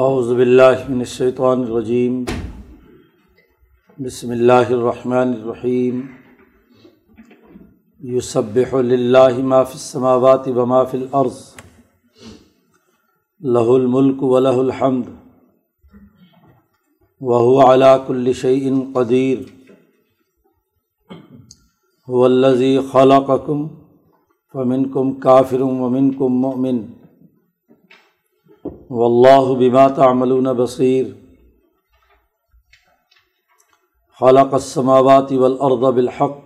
اعوذ باللہ من الشیطان الرجیم۔ بسم اللہ الرحمن الرحیم۔ یسبح للہ ما فی السماوات و ما فی الارض۔ لہ الملک و لہ الحمد۔ وهو على كل شيء قدیر۔ هو الذي خلقكم فمنكم كافر ومنكم مؤمن۔ واللہ بما تعملون بصیر۔ خلق السماوات والارض بالحق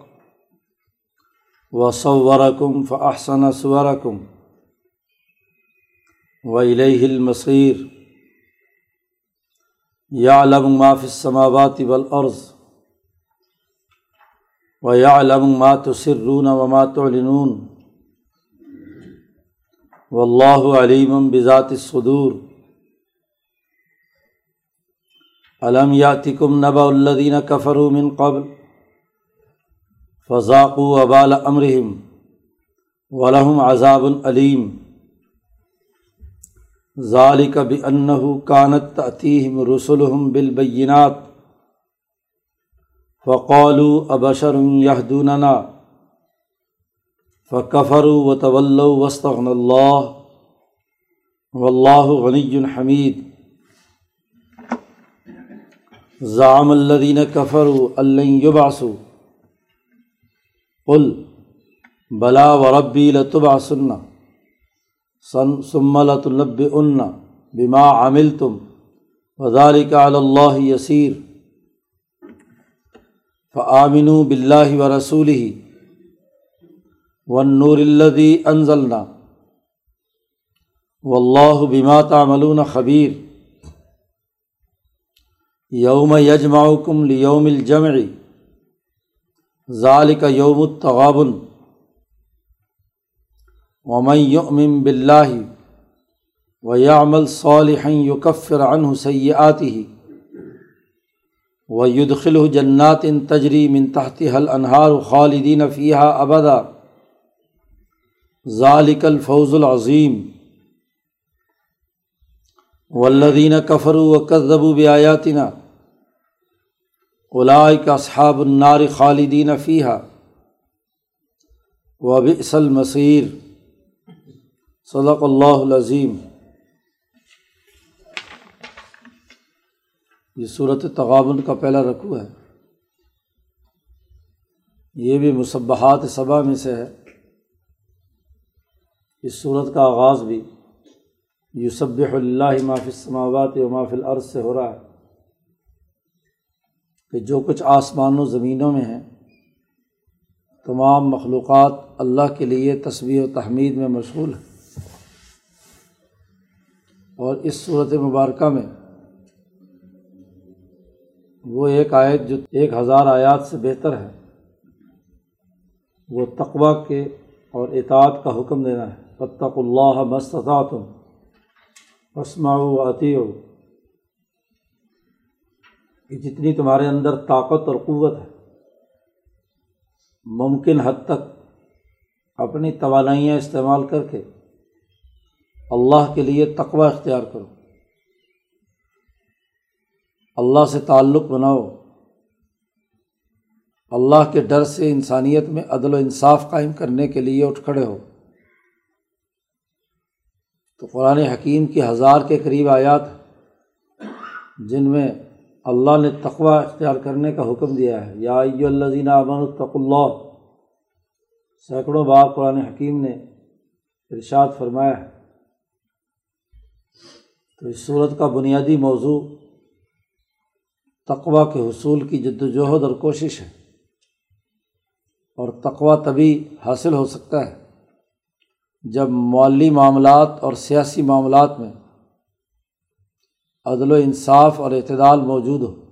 وصورکم فاحسن صورکم وإلیہ المصیر۔ یعلم ما فی السماوات والارض ویعلم ما تسرون وما تعلنون۔ واللہ علیم بذات الصدور۔ علم یاتکم نبا الدین کفروا من قبل فضاقوا وبال امرہم ولہم عذاب علیم۔ ذالک بانہ کانت تأتیہم رسلہم بالبینات فقالوا ابشر یہدوننا۔ فکفروا وتولوا واستغنى اللہ واللہ غنی حمید زعم الذین کفروا ان قل بلا وربی لتبعثن. ثم لتنبئن بما عملتم. وذلك على اللہ یسیر فآمنوا باللہ ورسولہ والنور الذي انزلنا واللہ بما تعملون خبیر یوم یجمعکم لیوم الجمع. ذالک یوم التغابن. ومن یؤمن باللہ ویعمل صالحا یکفر عنہ سیئاته ویدخلہ جنات تجری من تحتها الانہار خالدین فیہا ابدا ذالک الفوز العظیم۔ والذین کفروا وکذبوا بآیاتنا اولئک اصحاب النار خالدین فیہا۔ وبئس المصیر۔ صدق اللہ العظیم۔ یہ صورت تغابن کا پہلا رقوع ہے۔ یہ بھی مصبحات صبا میں سے ہے۔ اس صورت کا آغاز بھی یوسبح اللہ مافِ السماوات و مافِ الارض سے ہو رہا ہے کہ جو کچھ آسمان و زمینوں میں ہیں، تمام مخلوقات اللہ کے لیے تصویر و تحمید میں مشغول ہے اور اس صورت مبارکہ میں وہ ایک آیت جو ایک ہزار آیات سے بہتر ہے، وہ تقوا کے اور اطاعت کا حکم دینا ہے۔ فتق اللہ مستطاع تم وسما و عطی ہو کہ جتنی تمہارے اندر طاقت اور قوت ہے، ممکن حد تک اپنی توانائیاں استعمال کر کے اللہ کے لیے تقوا اختیار کرو۔ اللہ سے تعلق بناؤ۔ اللہ کے ڈر سے انسانیت میں عدل و انصاف قائم کرنے کے لیے اٹھ کھڑے ہو۔ تو قرآن حکیم کی ہزار کے قریب آیات جن میں اللہ نے تقوا اختیار کرنے کا حکم دیا ہے۔ یا الزین امن الطق اللہ۔ سینکڑوں بار قرآن حکیم نے ارشاد فرمایا ہے۔ تو اس صورت کا بنیادی موضوع تقوا کے حصول کی جد وجہد اور کوشش ہے اور تقوا تبھی حاصل ہو سکتا ہے۔ جب مالی معاملات اور سیاسی معاملات میں عدل و انصاف اور اعتدال موجود ہو،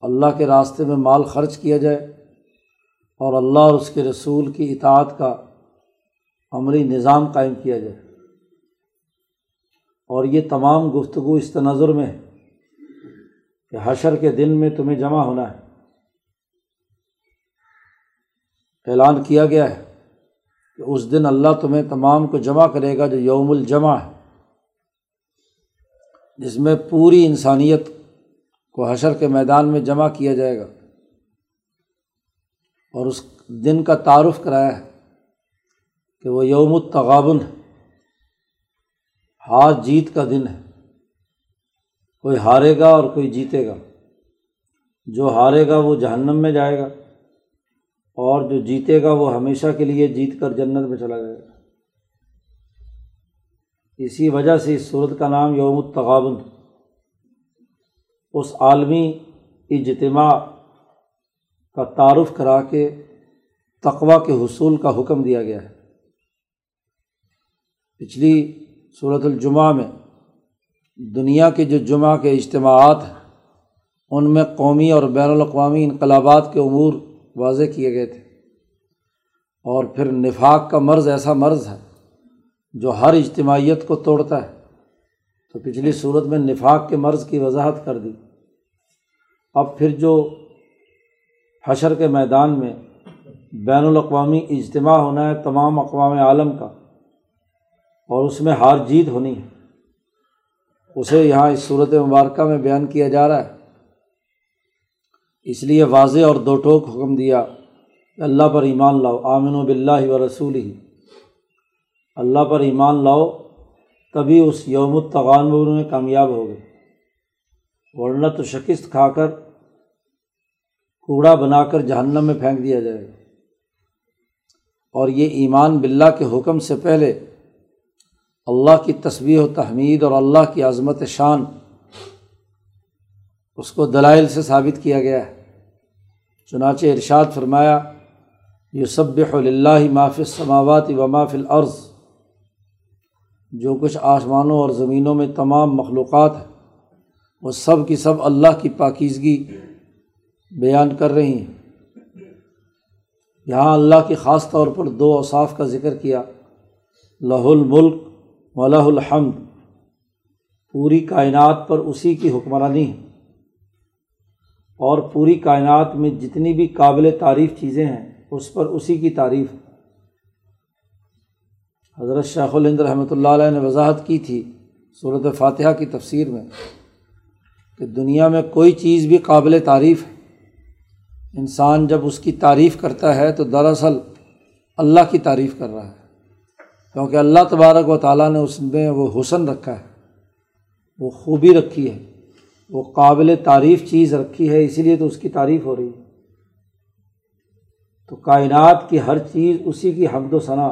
اللہ کے راستے میں مال خرچ کیا جائے اور اللہ اور اس کے رسول کی اطاعت کا عملی نظام قائم کیا جائے۔ اور یہ تمام گفتگو اس تناظر میں ہے کہ حشر کے دن میں تمہیں جمع ہونا ہے۔ اعلان کیا گیا ہے۔ کہ اس دن اللہ تمہیں تمام کو جمع کرے گا جو یوم الجمع ہے، جس میں پوری انسانیت کو حشر کے میدان میں جمع کیا جائے گا۔ اور اس دن کا تعارف کرایا ہے کہ وہ یوم التغابن ہار جیت کا دن ہے۔ کوئی ہارے گا اور کوئی جیتے گا۔ جو ہارے گا وہ جہنم میں جائے گا۔ اور جو جیتے گا وہ ہمیشہ کے لیے جیت کر جنت میں چلا جائے گا۔ اسی وجہ سے اس صورت کا نام یوم التغابن۔ اس عالمی اجتماع کا تعارف کرا کے تقوا کے حصول کا حکم دیا گیا ہے۔ پچھلی صورت الجمعہ میں دنیا کے جو جمعہ کے اجتماعات ہیں، ان میں قومی اور بین الاقوامی انقلابات کے امور واضح کیے گئے تھے۔ اور پھر نفاق کا مرض ایسا مرض ہے جو ہر اجتماعیت کو توڑتا ہے۔ تو پچھلی صورت میں نفاق کے مرض کی وضاحت کر دی۔ اب پھر جو حشر کے میدان میں بین الاقوامی اجتماع ہونا ہے، تمام اقوام عالم کا، اور اس میں ہار جیت ہونی ہے۔ اسے یہاں اس صورت مبارکہ میں بیان کیا جا رہا ہے۔ اس لیے واضح اور دو ٹوک حکم دیا کہ اللہ پر ایمان لاؤ آمن و بلّہ و رسول ہی اللہ پر ایمان لاؤ، تبھی اس یوم التغان میں کامیاب ہو گئے۔ ورنہ تو شکست کھا کر کوڑا بنا کر جہنم میں پھینک دیا جائے گا۔ اور یہ ایمان بلّہ کے حکم سے پہلے اللہ کی تصویر و تحمید اور اللہ کی عظمت شان اس کو دلائل سے ثابت کیا گیا ہے۔ چنانچہ ارشاد فرمایا یہ سب اللہ مافِ سماوات و مافِ العرض جو کچھ آسمانوں اور زمینوں میں تمام مخلوقات ہیں، وہ سب کی سب اللہ کی پاکیزگی بیان کر رہی ہیں۔ یہاں اللہ کی خاص طور پر دو اوصاف کا ذکر کیا۔ لہ الملک و لہ الحمد۔ پوری کائنات پر اسی کی حکمرانی ہے۔ اور پوری کائنات میں جتنی بھی قابل تعریف چیزیں ہیں، اس پر اسی کی تعریف حضرت شیخ الند رحمۃ اللہ علیہ نے وضاحت کی تھی صورت فاتحہ کی تفسیر میں کہ دنیا میں کوئی چیز بھی قابل تعریف ہے۔ انسان جب اس کی تعریف کرتا ہے تو دراصل اللہ کی تعریف کر رہا ہے، کیونکہ اللہ تبارک و تعالیٰ نے اس میں وہ حسن رکھا ہے، وہ خوبی رکھی ہے۔ وہ قابل تعریف چیز رکھی ہے، اسی لیے تو اس کی تعریف ہو رہی ہے۔ تو کائنات کی ہر چیز اسی کی حمد و ثناء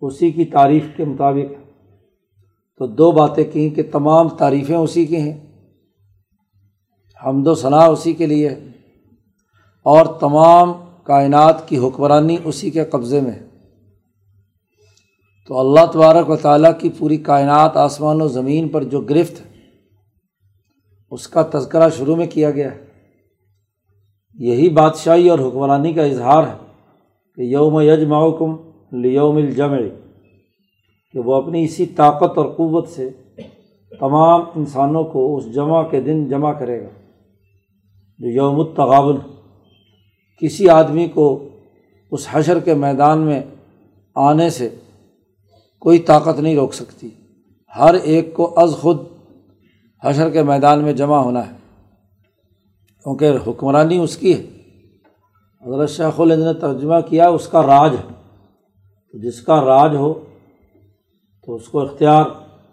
اسی کی تعریف کے مطابق۔ تو دو باتیں کہیں کہ تمام تعریفیں اسی کی ہیں، حمد و ثناء اسی کے لیے، اور تمام کائنات کی حکمرانی اسی کے قبضے میں۔ تو اللہ تبارک و تعالیٰ کی پوری کائنات، آسمان و زمین پر جو گرفت ہے اس کا تذکرہ شروع میں کیا گیا ہے۔ یہی بادشاہی اور حکمرانی کا اظہار ہے کہ یوم یجمعکم لیوم الجمع، کہ وہ اپنی اسی طاقت اور قوت سے تمام انسانوں کو اس جمع کے دن جمع کرے گا۔ جو یوم التغابن، کسی آدمی کو اس حشر کے میدان میں آنے سے کوئی طاقت نہیں روک سکتی۔ ہر ایک کو از خود حشر کے میدان میں جمع ہونا ہے۔ کیونکہ حکمرانی اس کی ہے۔ حضرت شیخ الند نے ترجمہ کیا، اس کا راج ہے۔ جس کا راج ہو، تو اس کو اختیار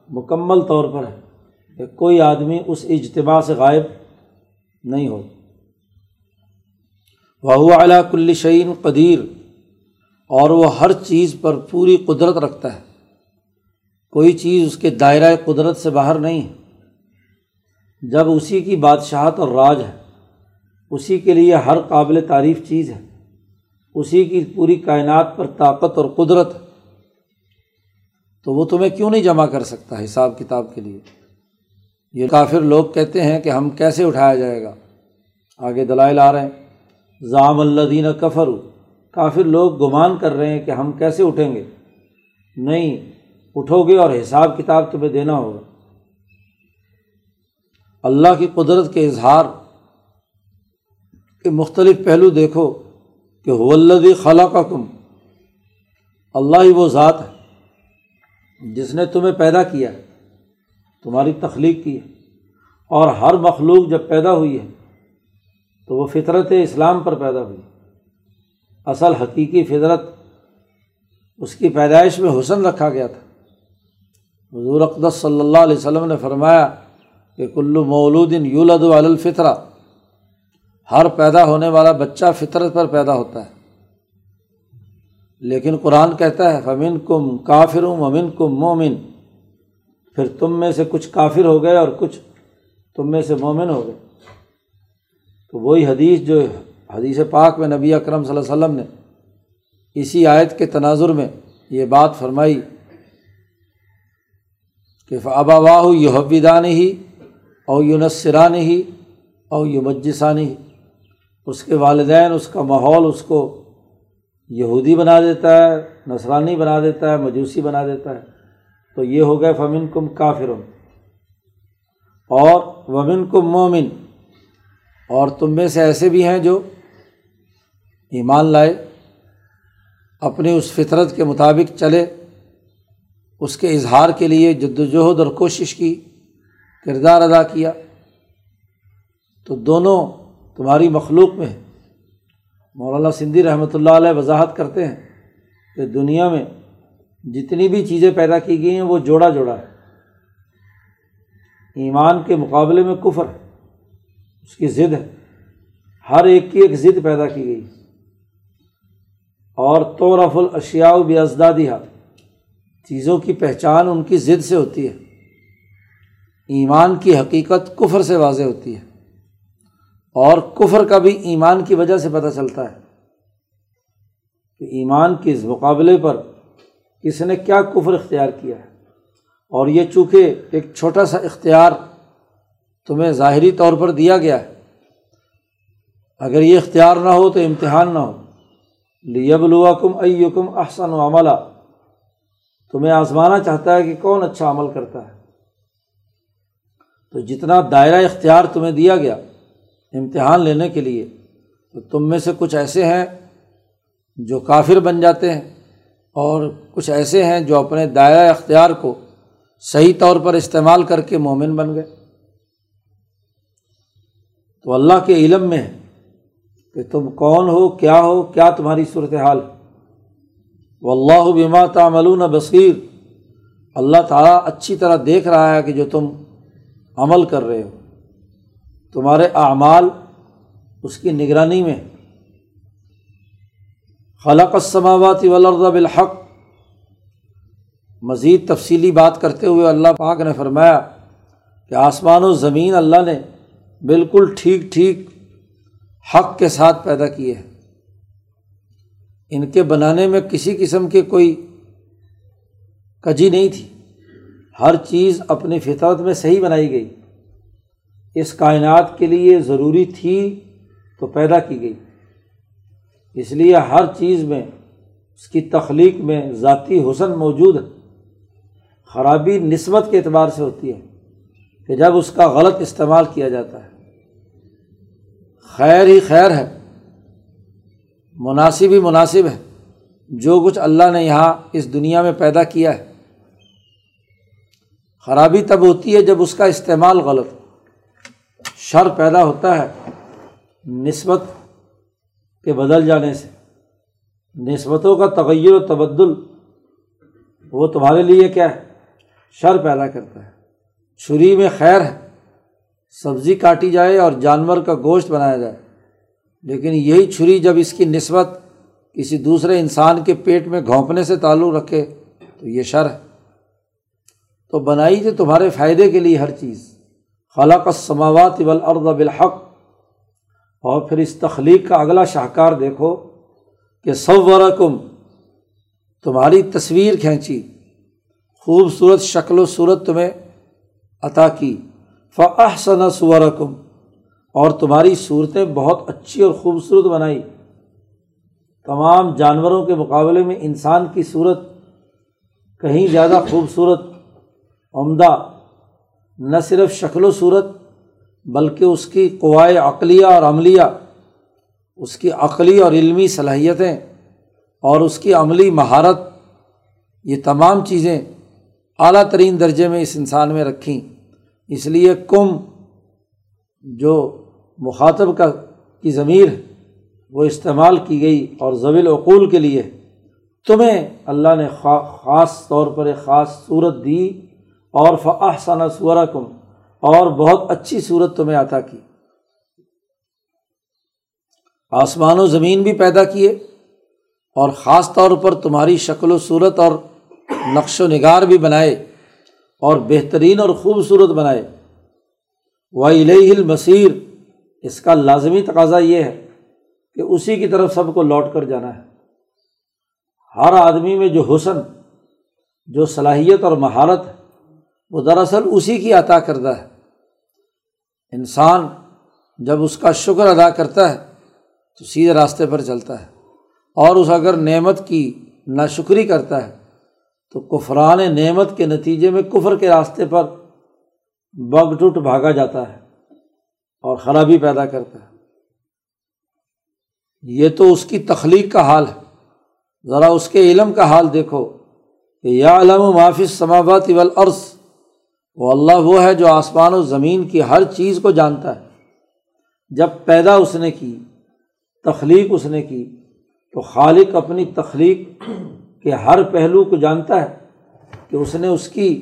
مکمل طور پر ہے کہ کوئی آدمی اس اجتماع سے غائب نہیں ہو۔ وہ اعلیٰ کل شعین قدیر، اور وہ ہر چیز پر پوری قدرت رکھتا ہے۔ کوئی چیز اس کے دائرۂ قدرت سے باہر نہیں ہے۔ جب اسی کی بادشاہت اور راج ہے، اسی کے لیے ہر قابل تعریف چیز ہے، اسی کی پوری کائنات پر طاقت اور قدرت تو وہ تمہیں کیوں نہیں جمع کر سکتا حساب کتاب کے لیے؟ یہ کافر لوگ کہتے ہیں کہ ہم کیسے اٹھایا جائے گا؟ آگے دلائل آ رہے ہیں۔ ضام اللہ کفر کافر لوگ گمان کر رہے ہیں کہ ہم کیسے اٹھیں گے۔ نہیں، اٹھو گے اور حساب کتاب تمہیں دینا ہوگا۔ اللہ کی قدرت کے اظہار کے مختلف پہلو دیکھو کہ ولدی خلا کا کم اللہ ہی وہ ذات ہے، جس نے تمہیں پیدا کیا ہے تمہاری تخلیق کی ہے، اور ہر مخلوق جب پیدا ہوئی ہے، تو وہ فطرت اسلام پر پیدا ہوئی۔ اصل حقیقی فطرت اس کی پیدائش میں حسن رکھا گیا تھا۔ حضور اقدس صلی اللہ علیہ وسلم نے فرمایا کہ کلو مولود یولد الفطرہ، ہر پیدا ہونے والا بچہ فطرت پر پیدا ہوتا ہے۔ لیکن قرآن کہتا ہے فمن کم کافر ممن کم مومن پھر تم میں سے کچھ کافر ہو گئے اور کچھ تم میں سے مومن ہو گئے۔ تو وہی حدیث جو حدیث پاک میں نبی اکرم صلی اللہ علیہ وسلم نے اسی آیت کے تناظر میں یہ بات فرمائی کہ ابا واہ you he O یونسران he O you مجسانی ہی اس کے والدین، اس کا ماحول، اس کو یہودی بنا دیتا ہے نسرانی بنا دیتا ہے، مجوسی بنا دیتا ہے۔ تو یہ ہو گئے فمن کم کافر اور ومن کم مومن۔ اور تم میں سے ایسے بھی ہیں جو ایمان لائے اپنی اس فطرت کے مطابق چلے، اس کے اظہار کے لیے جد وجہد اور کوشش کی۔ کردار ادا کیا تو دونوں تمہاری مخلوق میں مولانا سندھی رحمۃ اللہ علیہ وضاحت کرتے ہیں کہ دنیا میں جتنی بھی چیزیں پیدا کی گئی ہیں وہ جوڑا جوڑا ہے۔ ایمان کے مقابلے میں کفر ہے، اس کی ضد ہے۔ ہر ایک کی ایک ضد پیدا کی گئی۔ اور تو رف الاشیا بھی ازدادیہ چیزوں کی پہچان ان کی ضد سے ہوتی ہے۔ ایمان کی حقیقت کفر سے واضح ہوتی ہے۔ اور کفر کا بھی ایمان کی وجہ سے پتہ چلتا ہے کہ ایمان کے اس مقابلے پر کس نے کیا کفر اختیار کیا ہے۔ اور یہ چونکہ ایک چھوٹا سا اختیار تمہیں ظاہری طور پر دیا گیا ہے، اگر یہ اختیار نہ ہو تو امتحان نہ ہو۔ لیب الوکم ایکم احسن و عملہ تمہیں آزمانا چاہتا ہے کہ کون اچھا عمل کرتا ہے۔ تو جتنا دائرہ اختیار تمہیں دیا گیا امتحان لینے کے لیے، تو تم میں سے کچھ ایسے ہیں جو کافر بن جاتے ہیں اور کچھ ایسے ہیں جو اپنے دائرۂ اختیار کو صحیح طور پر استعمال کر کے مومن بن گئے۔ تو اللہ کے علم میں ہے کہ تم کون ہو، کیا ہو، کیا تمہاری صورت حال وہ اللہ بما تعملون بصیر۔ اللہ تعالیٰ اچھی طرح دیکھ رہا ہے کہ جو تم عمل کر رہے ہو۔ تمہارے اعمال اس کی نگرانی میں۔ خلق السماوات والارض بالحق۔ مزید تفصیلی بات کرتے ہوئے اللہ پاک نے فرمایا کہ آسمان و زمین اللہ نے بالکل ٹھیک ٹھیک حق کے ساتھ پیدا کیے ہیں۔ ان کے بنانے میں کسی قسم کی کوئی کجی نہیں تھی۔ ہر چیز اپنی فطرت میں صحیح بنائی گئی۔ اس کائنات کے لیے ضروری تھی تو پیدا کی گئی۔ اس لیے ہر چیز میں اس کی تخلیق میں ذاتی حسن موجود ہے۔ خرابی نسبت کے اعتبار سے ہوتی ہے کہ جب اس کا غلط استعمال کیا جاتا ہے۔ خیر ہی خیر ہے، مناسب ہی مناسب ہے۔ جو کچھ اللہ نے یہاں اس دنیا میں پیدا کیا ہے خرابی تب ہوتی ہے جب اس کا استعمال غلط شر پیدا ہوتا ہے نسبت کے بدل جانے سے۔ نسبتوں کا تغیر و تبدل، وہ تمہارے لیے کیا ہے؟ شر پیدا کرتا ہے۔ چھری میں خیر ہے، سبزی کاٹی جائے اور جانور کا گوشت بنایا جائے۔ لیکن یہی چھری جب اس کی نسبت کسی دوسرے انسان کے پیٹ میں گھونپنے سے تعلق رکھے، تو یہ شر ہے۔ تو بنائی جو تمہارے فائدے کے لیے ہر چیز۔ خلق السماوات والارض بالحق۔ اور پھر اس تخلیق کا اگلا شاہکار دیکھو کہ صورکم، تمہاری تصویر کھینچی، خوبصورت شکل و صورت تمہیں عطا کی۔ فاحسن صورکم، اور تمہاری صورتیں بہت اچھی اور خوبصورت بنائی۔ تمام جانوروں کے مقابلے میں انسان کی صورت کہیں زیادہ خوبصورت عمدہ، نہ صرف شکل و صورت، بلکہ اس کی قوائے عقلیہ اور عملیہ، اس کی عقلی اور علمی صلاحیتیں اور اس کی عملی مہارت، یہ تمام چیزیں اعلیٰ ترین درجے میں اس انسان میں رکھیں۔ اس لیے کم، جو مخاطب کا، کی ضمیر ہے وہ استعمال کی گئی اور زویل اقول کے لیے۔ تمہیں اللہ نے خاص طور پر ایک خاص صورت دی اور فاحسن سورہ کم اور بہت اچھی صورت تمہیں عطا کی۔ آسمان و زمین بھی پیدا کیے، اور خاص طور پر تمہاری شکل و صورت اور نقش و نگار بھی بنائے، اور بہترین اور خوبصورت بنائے۔ و المصیر اس کا لازمی تقاضا یہ ہے کہ اسی کی طرف سب کو لوٹ کر جانا ہے۔ ہر آدمی میں جو حسن، جو صلاحیت اور مہارت ہے وہ دراصل اسی کی عطا کردہ ہے۔ انسان جب اس کا شکر ادا کرتا ہے تو سیدھے راستے پر چلتا ہے اور اس اگر نعمت کی ناشکری کرتا ہے تو کفران نعمت کے نتیجے میں کفر کے راستے پر بگ ٹوٹ بھاگا جاتا ہے اور خرابی پیدا کرتا ہے۔ یہ تو اس کی تخلیق کا حال ہے۔ ذرا اس کے علم کا حال دیکھو کہ یا علم و معافی سماوات والارض وہ اللہ وہ ہے جو آسمان و زمین کی ہر چیز کو جانتا ہے۔ جب پیدا اس نے کی، تخلیق اس نے کی، تو خالق اپنی تخلیق کے ہر پہلو کو جانتا ہے کہ اس نے اس کی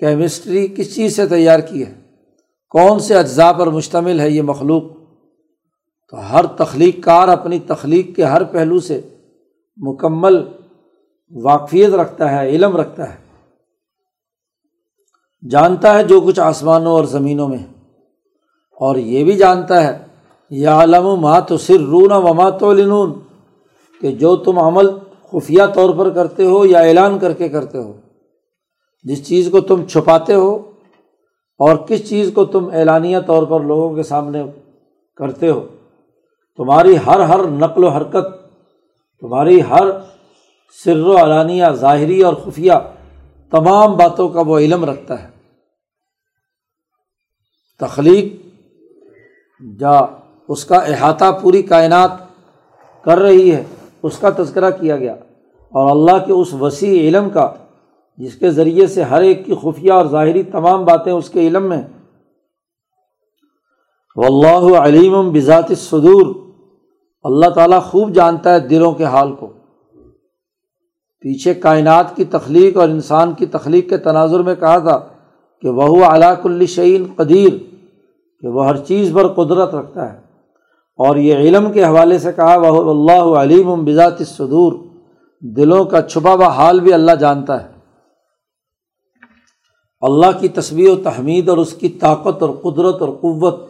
کیمسٹری کس چیز سے تیار کی ہے، کون سے اجزاء پر مشتمل ہے یہ مخلوق۔ تو ہر تخلیق کار اپنی تخلیق کے ہر پہلو سے مکمل واقفیت رکھتا ہے، علم رکھتا ہے۔ جانتا ہے جو کچھ آسمانوں اور زمینوں میں اور یہ بھی جانتا ہے یا علم و مات و سر رون و مات و لنون کہ جو تم عمل خفیہ طور پر کرتے ہو یا اعلان کر کے کرتے ہو۔ جس چیز کو تم چھپاتے ہو اور کس چیز کو تم اعلانیہ طور پر لوگوں کے سامنے کرتے ہو، تمہاری ہر ہر نقل و حرکت، تمہاری ہر سر و علانیہ، ظاہری اور خفیہ، تمام باتوں کا وہ علم رکھتا ہے۔ تخلیق، جا اس کا احاطہ پوری کائنات کر رہی ہے، اس کا تذکرہ کیا گیا۔ اور اللہ کے اس وسیع علم کا، جس کے ذریعے سے ہر ایک کی خفیہ اور ظاہری تمام باتیں اس کے علم میں۔ و اللہ علیم بذات صدور اللہ تعالیٰ خوب جانتا ہے دلوں کے حال کو۔ پیچھے کائنات کی تخلیق اور انسان کی تخلیق کے تناظر میں کہا تھا کہ وہ علاق الشعین قدیر۔ کہ وہ ہر چیز پر قدرت رکھتا ہے۔ اور یہ علم کے حوالے سے کہا وہ اللہ علیم بذات صدور دلوں کا چھپا ہوا حال بھی اللہ جانتا ہے۔ اللہ کی تصویر و تحمید اور اس کی طاقت اور قدرت اور قوت،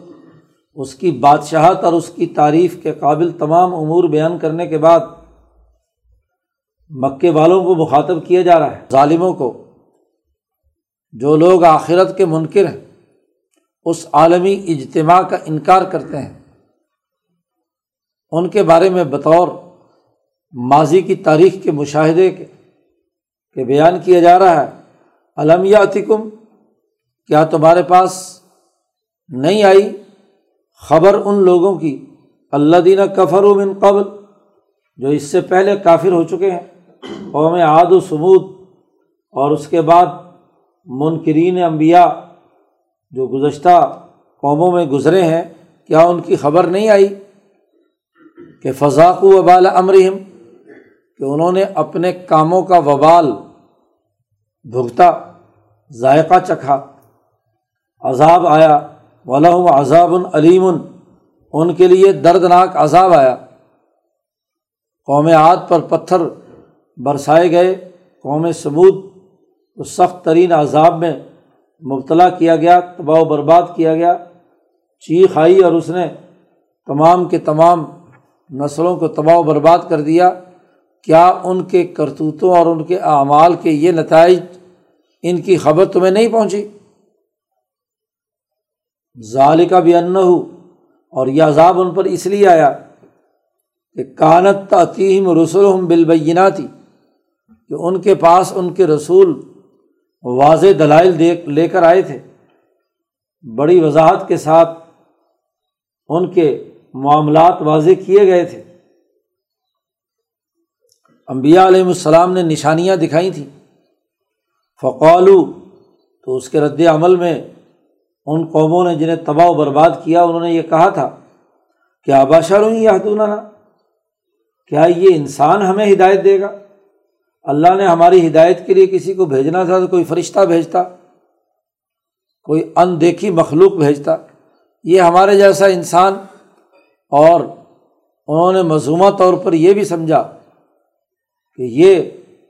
اس کی بادشاہت اور اس کی تعریف کے قابل تمام امور بیان کرنے کے بعد مکے والوں کو مخاطب کیا جا رہا ہے، ظالموں کو۔ جو لوگ آخرت کے منکر ہیں اس عالمی اجتماع کا انکار کرتے ہیں۔ ان کے بارے میں بطور ماضی کی تاریخ کے مشاہدے کے بیان کیا جا رہا ہے۔ علمیاتکم کیا تمہارے پاس نہیں آئی خبر ان لوگوں کی؟ اللہ دینہ کفر و من قبل، جو اس سے پہلے کافر ہو چکے ہیں۔ قوم عاد و سمود اور اس کے بعد منکرین انبیاء۔ جو گزشتہ قوموں میں گزرے ہیں، کیا ان کی خبر نہیں آئی کہ فضاق و وبال امرحم کہ انہوں نے اپنے کاموں کا وبال بھگتا، ذائقہ چکھا، عذاب آیا ولہم عذاب العلیم ان کے لیے دردناک عذاب آیا۔ قوم عاد پر پتھر برسائے گئے، قوم ثبوت اس سخت ترین عذاب میں مبتلا کیا گیا، تباہ و برباد کیا گیا، چیخ آئی اور اس نے تمام کے تمام نسلوں کو تباہ و برباد کر دیا۔ کیا ان کے کرتوتوں اور ان کے اعمال کے یہ نتائج ان کی خبر تمہیں نہیں پہنچی؟ ظال کا بھی ان ہو اور یہ عذاب ان پر اس لیے آیا کہ کانت تعتیم رسول بالبینہ تھی کہ ان کے پاس ان کے رسول واضح دلائل دیکھ لے کر آئے تھے۔ بڑی وضاحت کے ساتھ ان کے معاملات واضح کیے گئے تھے۔ امبیا علیہم السلام نے نشانیاں دکھائی تھیں۔ فقالو تو اس کے رد عمل میں ان قوموں نے جنہیں تباہ و برباد کیا، انہوں نے یہ کہا تھا کہ آباشا رو یادون کیا یہ انسان ہمیں ہدایت دے گا؟ اللہ نے ہماری ہدایت کے لیے کسی کو بھیجنا تھا تو کوئی فرشتہ بھیجتا، کوئی ان دیکھی مخلوق بھیجتا۔ یہ ہمارے جیسا انسان اور انہوں نے مضمومہ طور پر یہ بھی سمجھا کہ یہ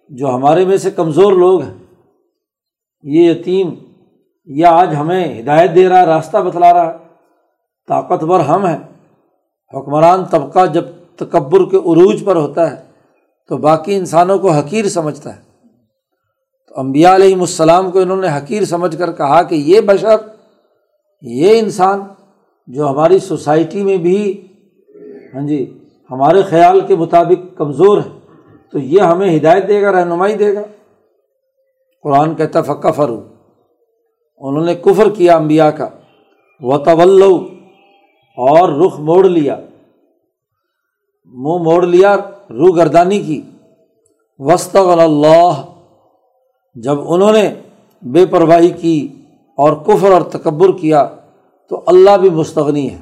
جو ہمارے میں سے کمزور لوگ ہیں، یہ یتیم، یہ آج ہمیں ہدایت دے رہا ہے، راستہ بتلا رہا ہے، طاقتور ہم ہیں۔ حکمران طبقہ جب تکبر کے عروج پر ہوتا ہے تو باقی انسانوں کو حقیر سمجھتا ہے۔ تو امبیا علیہم السلام کو انہوں نے حقیر سمجھ کر کہا کہ یہ بشر، یہ انسان جو ہماری سوسائٹی میں بھی ہاں جی ہمارے خیال کے مطابق کمزور ہے، تو یہ ہمیں ہدایت دے گا، رہنمائی دے گا۔ قرآن کہتا فقہ فرو انہوں نے کفر کیا امبیا کا۔ و طول اور رخ موڑ لیا۔ منہ موڑ لیا۔ روح گردانی کی۔ وسط اللہ جب انہوں نے بے پرواہی کی اور کفر اور تکبر کیا، تو اللہ بھی مستغنی ہے۔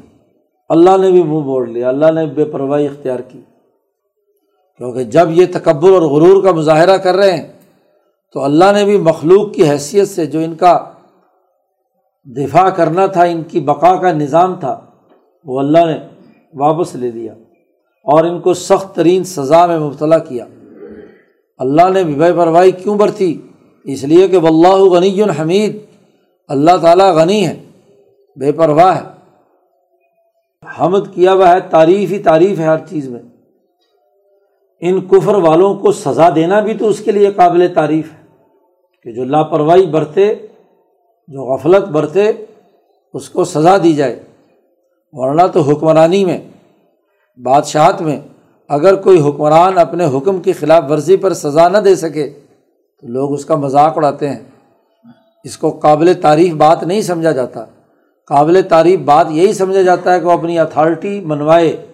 اللہ نے بھی منہ موڑ لیا، اللہ نے بے پرواہی اختیار کی۔ کیونکہ جب یہ تکبر اور غرور کا مظاہرہ کر رہے ہیں، تو اللہ نے بھی مخلوق کی حیثیت سے جو ان کا دفاع کرنا تھا، ان کی بقا کا نظام تھا، وہ اللہ نے واپس لے لیا۔ اور ان کو سخت ترین سزا میں مبتلا کیا۔ اللہ نے بے پرواہی کیوں برتی؟ اس لیے کہ بلّہ غنی الحمید اللہ تعالیٰ غنی ہے، بے پرواہ ہے۔ حمد کیا ہوا ہے، تعریف ہی تعریف ہے ہر چیز میں۔ ان کفر والوں کو سزا دینا بھی تو اس کے لیے قابل تعریف ہے۔ کہ جو لاپرواہی برتے، جو غفلت برتے، اس کو سزا دی جائے۔ ورنہ تو حکمرانی میں بادشاہت میں اگر کوئی حکمران اپنے حکم کی خلاف ورزی پر سزا نہ دے سکے، تو لوگ اس کا مذاق اڑاتے ہیں۔ اس کو قابل تعریف بات نہیں سمجھا جاتا۔ قابل تعریف بات یہی سمجھا جاتا ہے کہ وہ اپنی اتھارٹی منوائے،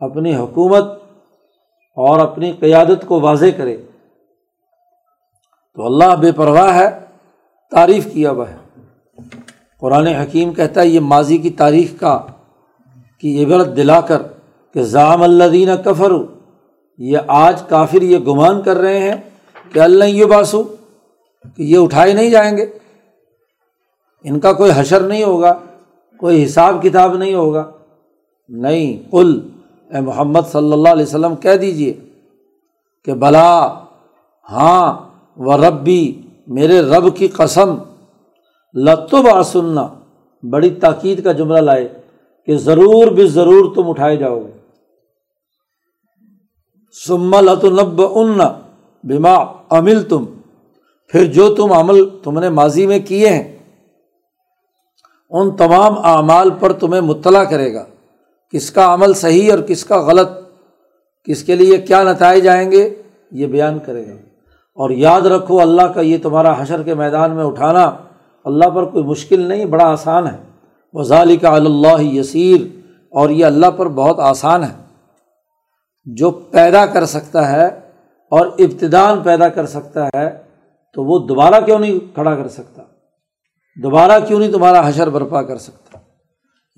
اپنی حکومت اور اپنی قیادت کو واضح کرے۔ تو اللہ بے پرواہ ہے، تعریف کیا ہوا ہے۔ قرآن حکیم کہتا ہے، یہ ماضی کی تاریخ کا کی عبرت دلا کر کہ ضام اللہ دینہ کفر یہ آج کافر یہ گمان کر رہے ہیں کہ اللہ یہ باسو، کہ یہ اٹھائے نہیں جائیں گے۔ ان کا کوئی حشر نہیں ہوگا، کوئی حساب کتاب نہیں ہوگا۔ نہیں کل اے محمد صلی اللہ علیہ وسلم، کہہ دیجیے کہ بلا ہاں و ربی، میرے رب کی قسم لطب آ سننا بڑی تاکید کا جملہ لائے۔ کہ ضرور بھی ضرور تم اٹھائے جاؤ گے۔ سما لطنب ان بیما عمل تم پھر جو تم عمل تم نے ماضی میں کیے ہیں، ان تمام اعمال پر تمہیں مطلع کرے گا۔ کس کا عمل صحیح اور کس کا غلط، کس کے لیے کیا نتائج آئیں گے، یہ بیان کرے گا۔ اور یاد رکھو، اللہ کا یہ تمہارا حشر کے میدان میں اٹھانا اللہ پر کوئی مشکل نہیں، بڑا آسان ہے۔ وزال کا اللہ یسیر اور یہ اللہ پر بہت آسان ہے، جو پیدا کر سکتا ہے اور ابتدان پیدا کر سکتا ہے، تو وہ دوبارہ کیوں نہیں کھڑا کر سکتا؟ دوبارہ کیوں نہیں تمہارا حشر برپا کر سکتا؟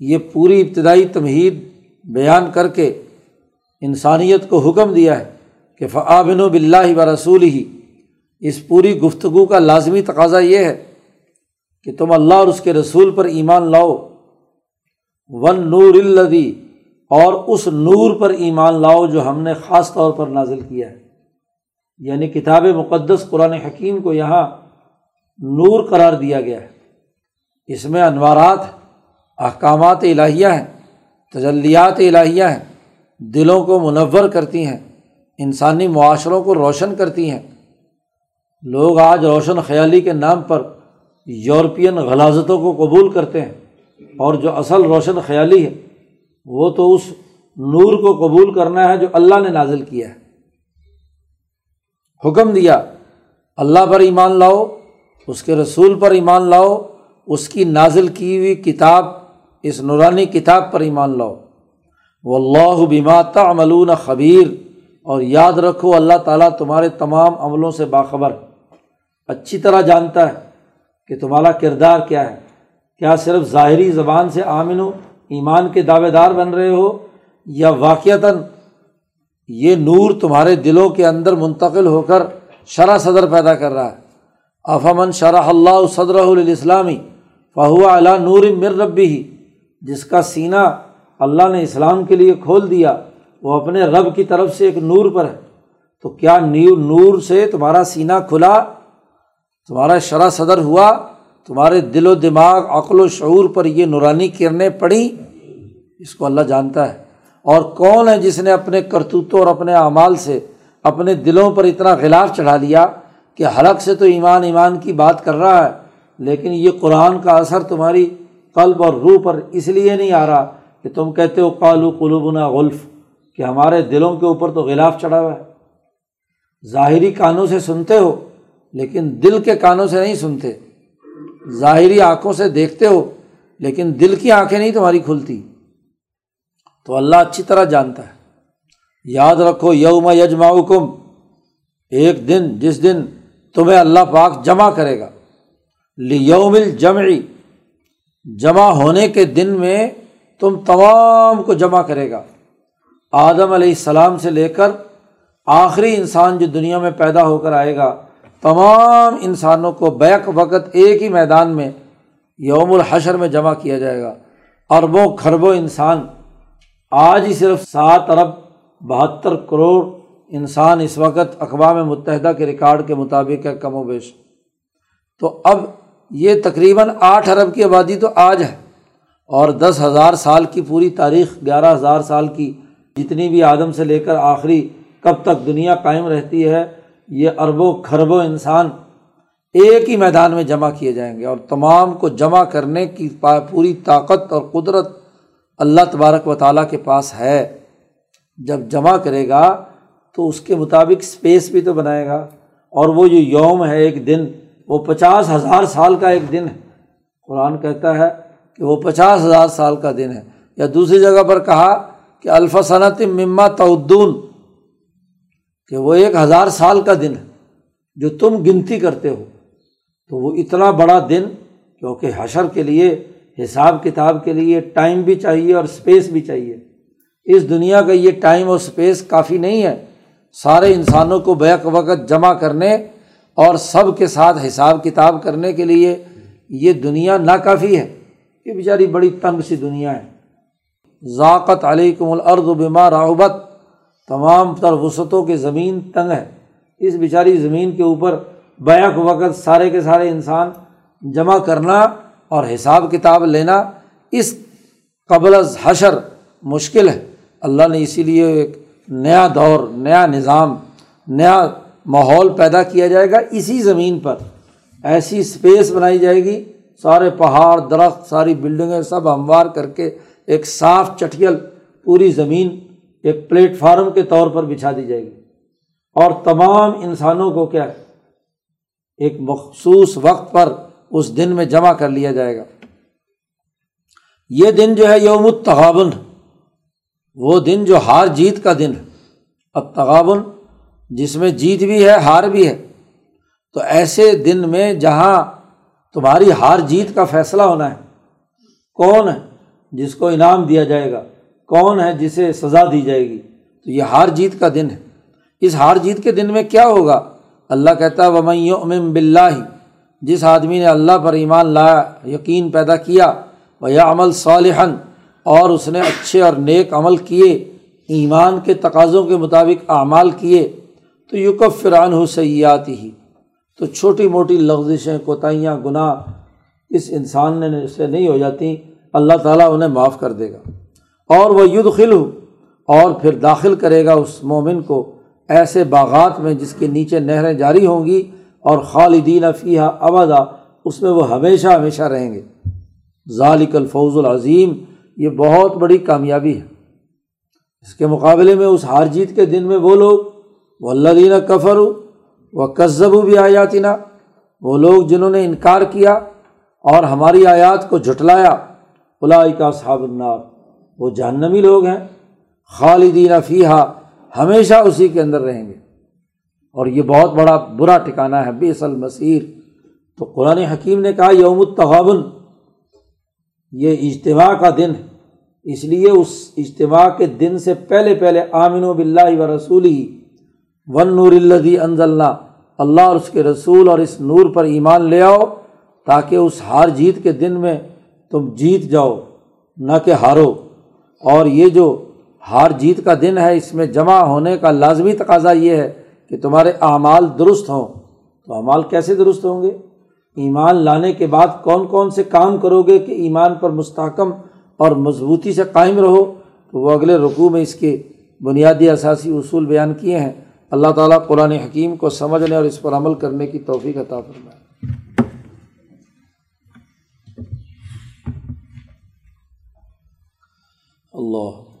یہ پوری ابتدائی تمہید بیان کر کے انسانیت کو حکم دیا ہے کہ فعابن و بلّہ و رسول ہی اس پوری گفتگو کا لازمی تقاضا یہ ہے کہ تم اللہ اور اس کے رسول پر ایمان لاؤ۔ ون نور الدی اور اس نور پر ایمان لاؤ جو ہم نے خاص طور پر نازل کیا ہے۔ یعنی کتاب مقدس قرآن حکیم کو یہاں نور قرار دیا گیا ہے۔ اس میں انوارات احکامات الہیہ ہیں، تجلیات الہیہ ہیں، دلوں کو منور کرتی ہیں، انسانی معاشروں کو روشن کرتی ہیں۔ لوگ آج روشن خیالی کے نام پر یورپین غلازتوں کو قبول کرتے ہیں اور جو اصل روشن خیالی ہے، وہ تو اس نور کو قبول کرنا ہے جو اللہ نے نازل کیا ہے۔ حکم دیا، اللہ پر ایمان لاؤ، اس کے رسول پر ایمان لاؤ، اس کی نازل کی ہوئی کتاب، اس نورانی کتاب پر ایمان لاؤ۔ وہ اللہ بیما تعملون خبیر۔ اور یاد رکھو، اللہ تعالیٰ تمہارے تمام عملوں سے باخبر اچھی طرح جانتا ہے۔ کہ تمہارا کردار کیا ہے؟ کیا صرف ظاہری زبان سے آمن ہو ایمان کے دعوے دار بن رہے ہو یا واقعتاً یہ نور تمہارے دلوں کے اندر منتقل ہو کر شرح صدر پیدا کر رہا ہے؟ افامن شرح اللہ صدر الاسلامی فہو علا نور مر ربی ہی جس کا سینہ اللہ نے اسلام کے لیے کھول دیا، وہ اپنے رب کی طرف سے ایک نور پر ہے۔ تو کیا نیو نور سے تمہارا سینہ کھلا؟ تمہارا شرح صدر ہوا، تمہارے دل و دماغ، عقل و شعور پر یہ نورانی کرنیں پڑیں اس کو اللہ جانتا ہے۔ اور کون ہے جس نے اپنے کرتوتوں اور اپنے اعمال سے اپنے دلوں پر اتنا غلاف چڑھا لیا کہ حلق سے تو ایمان ایمان کی بات کر رہا ہے، لیکن یہ قرآن کا اثر تمہاری قلب اور روح پر اس لیے نہیں آ رہا کہ تم کہتے ہو کالو قلوبنا غلف، کہ ہمارے دلوں کے اوپر تو غلاف چڑھا ہوا ہے۔ ظاہری کانوں سے سنتے ہو لیکن دل کے کانوں سے نہیں سنتے۔ ظاہری آنکھوں سے دیکھتے ہو، لیکن دل کی آنکھیں نہیں تمہاری کھلتی۔ تو اللہ اچھی طرح جانتا ہے۔ یاد رکھو، یوم یجما کم ایک دن، جس دن تمہیں اللہ پاک جمع کرے گا۔ یوم الجمعی جمع ہونے کے دن میں تم تمام کو جمع کرے گا۔ آدم علیہ السلام سے لے کر آخری انسان جو دنیا میں پیدا ہو کر آئے گا تمام انسانوں کو بیک وقت ایک ہی میدان میں یوم الحشر میں جمع کیا جائے گا۔ اربوں خربوں انسان، آج ہی صرف سات ارب بہتر کروڑ انسان اس وقت اقوام متحدہ کے ریکارڈ کے مطابق ہے، کم و بیش۔ تو اب یہ تقریباً آٹھ ارب کی آبادی تو آج ہے اور دس ہزار سال کی پوری تاریخ، گیارہ ہزار سال کی جتنی بھی آدم سے لے کر آخری، کب تک دنیا قائم رہتی ہے یہ اربوں کھربوں انسان ایک ہی میدان میں جمع کیے جائیں گے اور تمام کو جمع کرنے کی پوری طاقت اور قدرت اللہ تبارک و تعالیٰ کے پاس ہے۔ جب جمع کرے گا تو اس کے مطابق اسپیس بھی تو بنائے گا اور وہ جو یوم ہے ایک دن، وہ پچاس ہزار سال کا ایک دن ہے۔ قرآن کہتا ہے کہ وہ پچاس ہزار سال کا دن ہے۔ یا دوسری جگہ پر کہا کہ الفا صنعت مما تعدون کہ وہ ایک ہزار سال کا دن ہے جو تم گنتی کرتے ہو، تو وہ اتنا بڑا دن، کیونکہ حشر کے لیے، حساب کتاب کے لیے ٹائم بھی چاہیے اور اسپیس بھی چاہیے۔ اس دنیا کا یہ ٹائم اور اسپیس کافی نہیں ہے۔ سارے انسانوں کو بیک وقت جمع کرنے اور سب کے ساتھ حساب کتاب کرنے کے لیے یہ دنیا ناکافی ہے۔ یہ بیچاری بڑی تنگ سی دنیا ہے۔ ذاقت علیکم الارض بما راحبت تمام تر وسعتوں کی زمین تنگ ہے۔ اس بیچاری زمین کے اوپر بیک وقت سارے کے سارے انسان جمع کرنا اور حساب کتاب لینا اس قبل از حشر مشکل ہے۔ اللہ نے اسی لیے ایک نیا دور، نیا نظام، نیا ماحول پیدا کیا جائے گا اسی زمین پر۔ ایسی اسپیس بنائی جائے گی، سارے پہاڑ، درخت، ساری بلڈنگیں سب ہموار کر کے ایک صاف چٹیل پوری زمین ایک پلیٹ فارم کے طور پر بچھا دی جائے گی۔ اور تمام انسانوں کو کیا؟ ایک مخصوص وقت پر اس دن میں جمع کر لیا جائے گا۔ یہ دن جو ہے یوم التغابن۔ وہ دن جو ہار جیت کا دن۔ ہے التغابن، جس میں جیت بھی ہے، ہار بھی ہے۔ تو ایسے دن میں جہاں تمہاری ہار جیت کا فیصلہ ہونا ہے، کون ہے جس کو انعام دیا جائے گا؟ کون ہے جسے سزا دی جائے گی؟ تو یہ ہار جیت کا دن ہے۔ اس ہار جیت کے دن میں کیا ہوگا؟ اللہ کہتا ہے امم بلّہ جس آدمی نے اللہ پر ایمان لایا یقین پیدا کیا وہ یا عمل صالحن اور اس نے اچھے اور نیک عمل کیے، ایمان کے تقاضوں کے مطابق اعمال کیے، تو یوکف فران ہو سیات ہی تو چھوٹی موٹی لغزشیں، کوتاہیاں، گناہ اس انسان نے سے نہیں ہو جاتی، اللہ تعالیٰ انہیں معاف کر دے گا۔ اور وہ ید خل اور پھر داخل کرے گا اس مومن کو ایسے باغات میں جس کے نیچے نہریں جاری ہوں گی اور خالدین فیحہ ابدا، اس میں وہ ہمیشہ ہمیشہ رہیں گے۔ ذالک الفوز العظیم، یہ بہت بڑی کامیابی ہے۔ اس کے مقابلے میں اس ہار جیت کے دن میں وہ لوگ، وہ اللہ دینہ کفر ہو وہ کذب بھی آیاتی نا وہ لوگ جنہوں نے انکار کیا اور ہماری آیات کو جھٹلایا الائی کا صحاب النار۔ وہ جہنمی لوگ ہیں، خالدین فیحہ ہمیشہ اسی کے اندر رہیں گے۔ اور یہ بہت بڑا برا ٹھکانا ہے بے اصل مسیر تو قرآن حکیم نے کہا، یوم التغابن، یہ اجتماع کا دن ہے۔ اس لیے اس اجتماع کے دن سے پہلے پہلے آمن و بلّہ و رسولی ون نور الدی انضلہ اللہ اور اس کے رسول اور اس نور پر ایمان لے آؤ، تاکہ اس ہار جیت کے دن میں تم جیت جاؤ، نہ کہ ہارو۔ اور یہ جو ہار جیت کا دن ہے، اس میں جمع ہونے کا لازمی تقاضا یہ ہے کہ تمہارے اعمال درست ہوں۔ تو اعمال کیسے درست ہوں گے؟ ایمان لانے کے بعد کون کون سے کام کرو گے کہ ایمان پر مستحکم اور مضبوطی سے قائم رہو؟ تو وہ اگلے رقوع میں اس کے بنیادی اثاثی اصول بیان کیے ہیں۔ اللہ تعالیٰ قرآن حکیم کو سمجھنے اور اس پر عمل کرنے کی توفیق عطا فرمائے۔ اللہ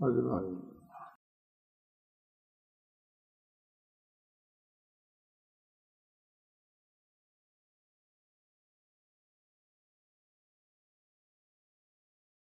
اور